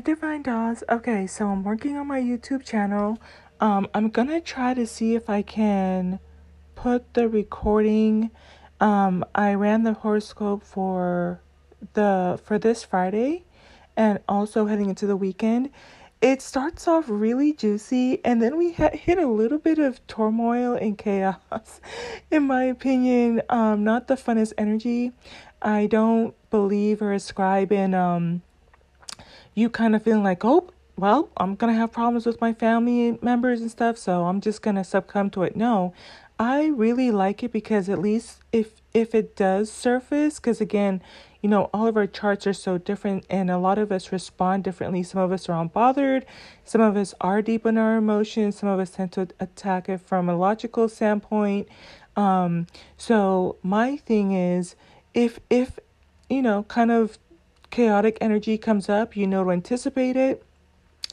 Hey, Divine Dolls. Okay, so I'm working on my YouTube channel. Um, I'm gonna try to see if I can put the recording. Um, I ran the horoscope for the for this Friday, and also heading into the weekend. It starts off really juicy, and then we ha- hit a little bit of turmoil and chaos, in my opinion. Um, not the funnest energy. I don't believe or ascribe in um you kind of feeling like, oh, well, I'm going to have problems with my family members and stuff, so I'm just going to succumb to it. No, I really like it because at least if if it does surface cuz again, you know, all of our charts are so different and a lot of us respond differently. Some of us are unbothered, some of us are deep in our emotions, some of us tend to attack it from a logical standpoint. Um so my thing is if if you know, kind of chaotic energy comes up, you know to anticipate it.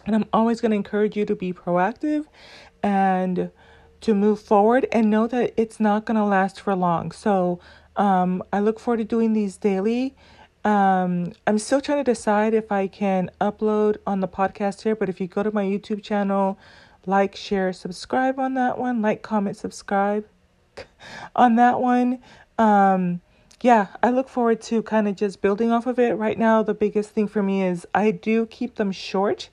And I'm always going to encourage you to be proactive and to move forward and know that it's not going to last for long. So um, I look forward to doing these daily. Um, I'm still trying to decide if I can upload on the podcast here, but if you go to my YouTube channel, like, share, subscribe on that one, like, comment, subscribe on that one. Um, yeah, I look forward to kind of just building off of it. Right now, the biggest thing for me is I do keep them short.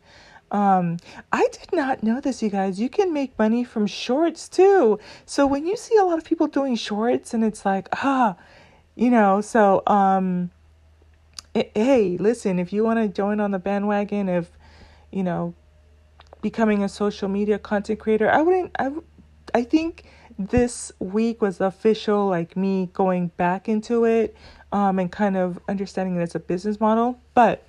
Um, I did not know this, you guys. You can make money from shorts too. So when you see a lot of people doing shorts and it's like, ah, you know, so um, it, hey, listen, if you want to join on the bandwagon of, you know, becoming a social media content creator, I wouldn't, I, I think this week was official, like me going back into it um, and kind of understanding it as a business model. But,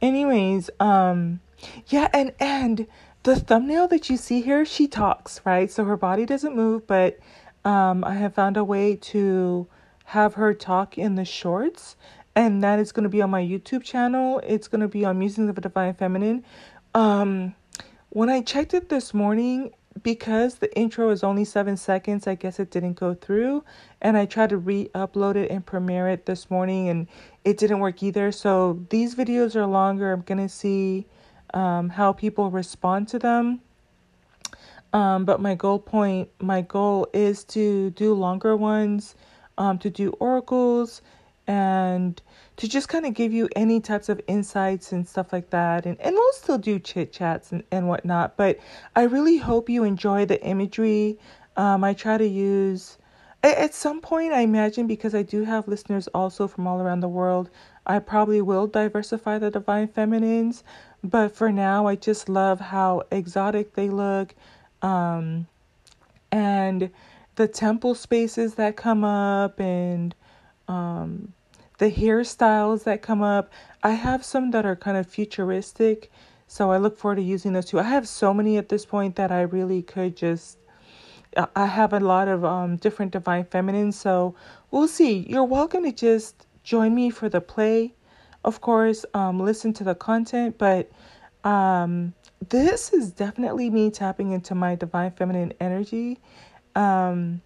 anyways, um, yeah, and and the thumbnail that you see here, she talks, right? So her body doesn't move, but um, I have found a way to have her talk in the shorts, and that is going to be on my YouTube channel. It's going to be on Musings of a Divine Feminine. Um, when I checked it this morning, because the intro is only seven seconds, I guess it didn't go through. And I tried to re upload it and premiere it this morning and it didn't work either. So these videos are longer. I'm going to see um, how people respond to them. Um, but my goal point, my goal is to do longer ones, um, to do oracles and to just kind of give you any types of insights and stuff like that. And, and we'll still do chit chats and, and whatnot. But I really hope you enjoy the imagery. Um, I try to use, at some point, I imagine, because I do have listeners also from all around the world, I probably will diversify the divine feminines. But for now, I just love how exotic they look. Um, and the temple spaces that come up and um, the hairstyles that come up. I have some that are kind of futuristic, so I look forward to using those too. I have so many at this point that I really could just. I have a lot of um, different divine feminines, so we'll see. You're welcome to just join me for the play, of course. Um, listen to the content, but um, this is definitely me tapping into my divine feminine energy. Um,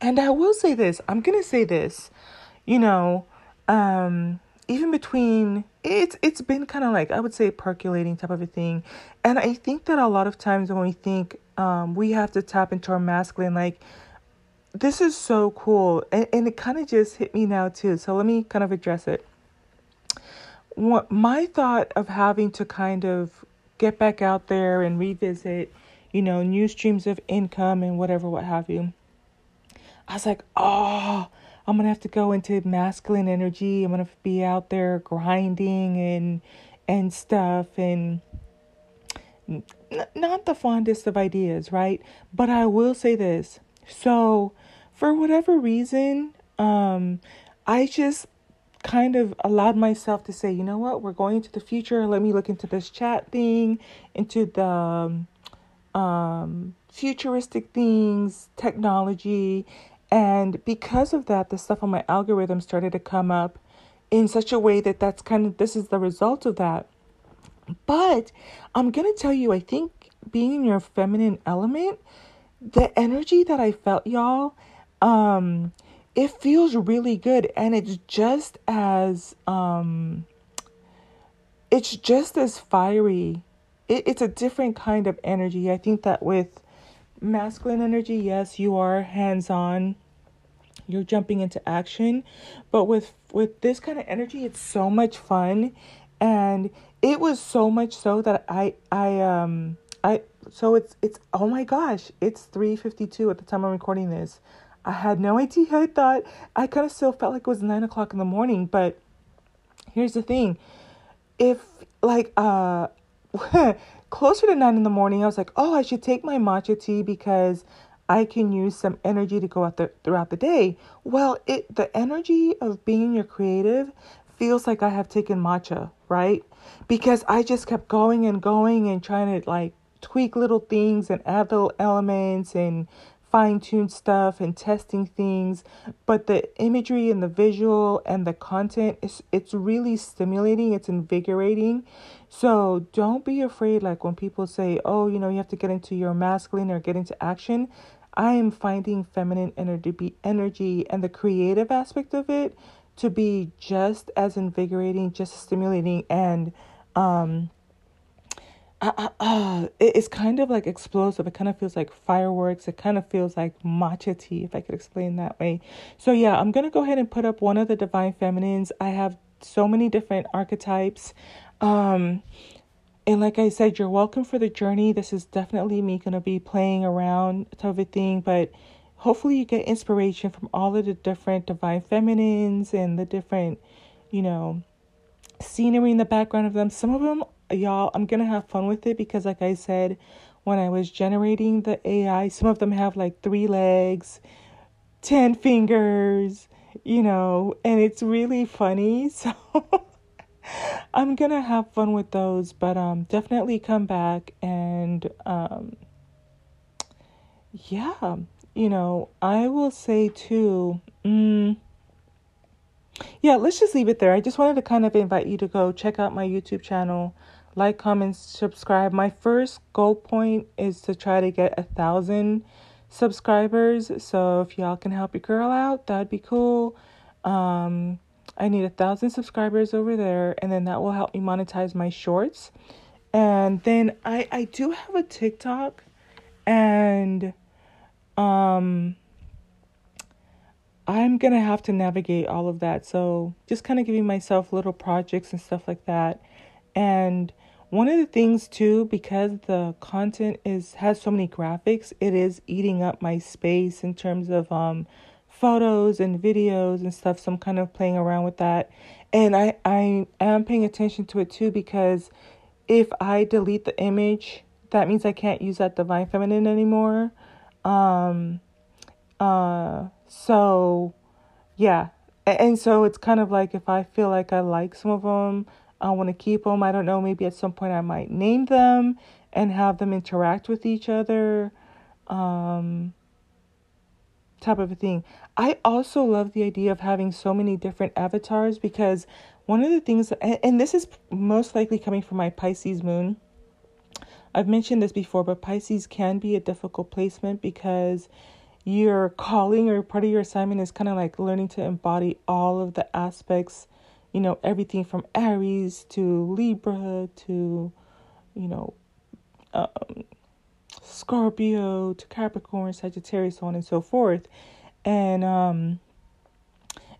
and I will say this. I'm gonna say this. You know, um even between it's it's been kind of like I would say percolating type of a thing. And I think that a lot of times when we think um we have to tap into our masculine like this is so cool and, and it kind of just hit me now too. So let me kind of address it. What my thought of having to kind of get back out there and revisit, you know, new streams of income and whatever what have you. I was like, "Oh, I'm gonna have to go into masculine energy. I'm gonna be out there grinding and and stuff and n- not the fondest of ideas, right? But I will say this. So, for whatever reason, um, I just kind of allowed myself to say, you know what, we're going into the future. Let me look into this chat thing, into the um, futuristic things, technology, and because of that, the stuff on my algorithm started to come up in such a way that that's kind of this is the result of that. But I'm going to tell you, I think being in your feminine element, the energy that I felt, y'all, um, it feels really good. And it's just as, um, it's just as fiery. It, it's a different kind of energy. I think that with masculine energy, yes, you are hands on. You're jumping into action, but with with this kind of energy, it's so much fun, and it was so much so that I I um I so it's it's oh my gosh, it's three fifty two at the time I'm recording this. I had no idea. I thought I kind of still felt like it was nine o'clock in the morning, but here's the thing: if like uh closer to nine in the morning, I was like, oh, I should take my matcha tea because I can use some energy to go out there throughout the day. Well, it the energy of being your creative feels like I have taken matcha, right? Because I just kept going and going and trying to like tweak little things and add little elements and fine tune stuff and testing things, but the imagery and the visual and the content is it's really stimulating, it's invigorating. So don't be afraid like when people say, "Oh, you know, you have to get into your masculine or get into action." I am finding feminine energy energy and the creative aspect of it to be just as invigorating, just stimulating and um uh, uh, it's kind of like explosive. It kind of feels like fireworks. It kind of feels like matcha tea, if I could explain that way. So, yeah, I'm to go ahead and put up one of the divine feminines. I have so many different archetypes. Um, and like I said, you're welcome for the journey. This is definitely me going to be playing around type of a thing, but hopefully you get inspiration from all of the different divine feminines and the different, you know, scenery in the background of them. Some of them y'all, I'm gonna have fun with it because, like I said, when I was generating the AI, some of them have like three legs, 10 fingers, you know, and it's really funny. So I'm gonna have fun with those, but um, definitely come back and um, yeah, you know, I will say too. Mm, yeah, let's just leave it there. I just wanted to kind of invite you to go check out my YouTube channel like, comment, subscribe. My first goal point is to try to get a thousand subscribers. So if y'all can help your girl out, that'd be cool. Um, I need a thousand subscribers over there, and then that will help me monetize my shorts. And then I I do have a TikTok, and um. I'm gonna have to navigate all of that. So just kind of giving myself little projects and stuff like that. And one of the things too, because the content is has so many graphics, it is eating up my space in terms of um photos and videos and stuff. So I'm kind of playing around with that. And I, I am paying attention to it too because if I delete the image, that means I can't use that divine feminine anymore. Um uh so yeah. And so it's kind of like if I feel like I like some of them, I want to keep them. I don't know, maybe at some point I might name them and have them interact with each other. Um, type of a thing. I also love the idea of having so many different avatars because one of the things, and this is most likely coming from my Pisces moon. I've mentioned this before, but Pisces can be a difficult placement because your calling or part of your assignment is kind of like learning to embody all of the aspects you know, everything from Aries to Libra to, you know, um, Scorpio to Capricorn, Sagittarius, so on and so forth. And, um,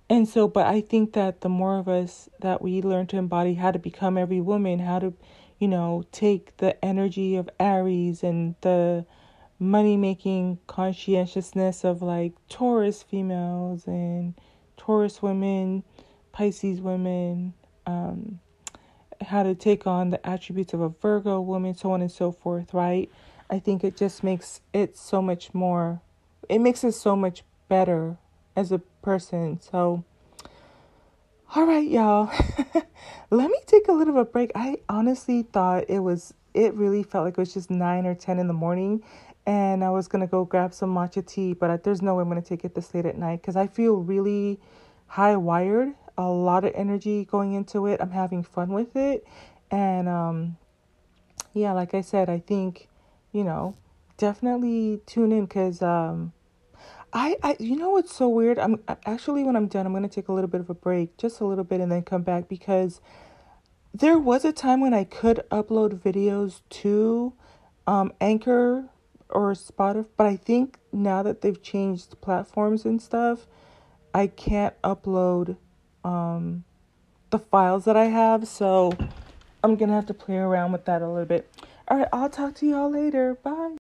and so, but I think that the more of us that we learn to embody how to become every woman, how to, you know, take the energy of Aries and the money making conscientiousness of like Taurus females and Taurus women Pisces women, um, how to take on the attributes of a Virgo woman, so on and so forth, right? I think it just makes it so much more, it makes it so much better as a person. So, all right, y'all, let me take a little bit of a break. I honestly thought it was, it really felt like it was just 9 or 10 in the morning. And I was going to go grab some matcha tea, but there's no way I'm going to take it this late at night because I feel really high wired a lot of energy going into it. I'm having fun with it. And um yeah, like I said, I think, you know, definitely tune in cuz um I, I you know what's so weird? I'm actually when I'm done, I'm going to take a little bit of a break, just a little bit and then come back because there was a time when I could upload videos to um, Anchor or Spotify, but I think now that they've changed platforms and stuff, I can't upload um, the files that I have. So I'm gonna have to play around with that a little bit. All right, I'll talk to y'all later. Bye.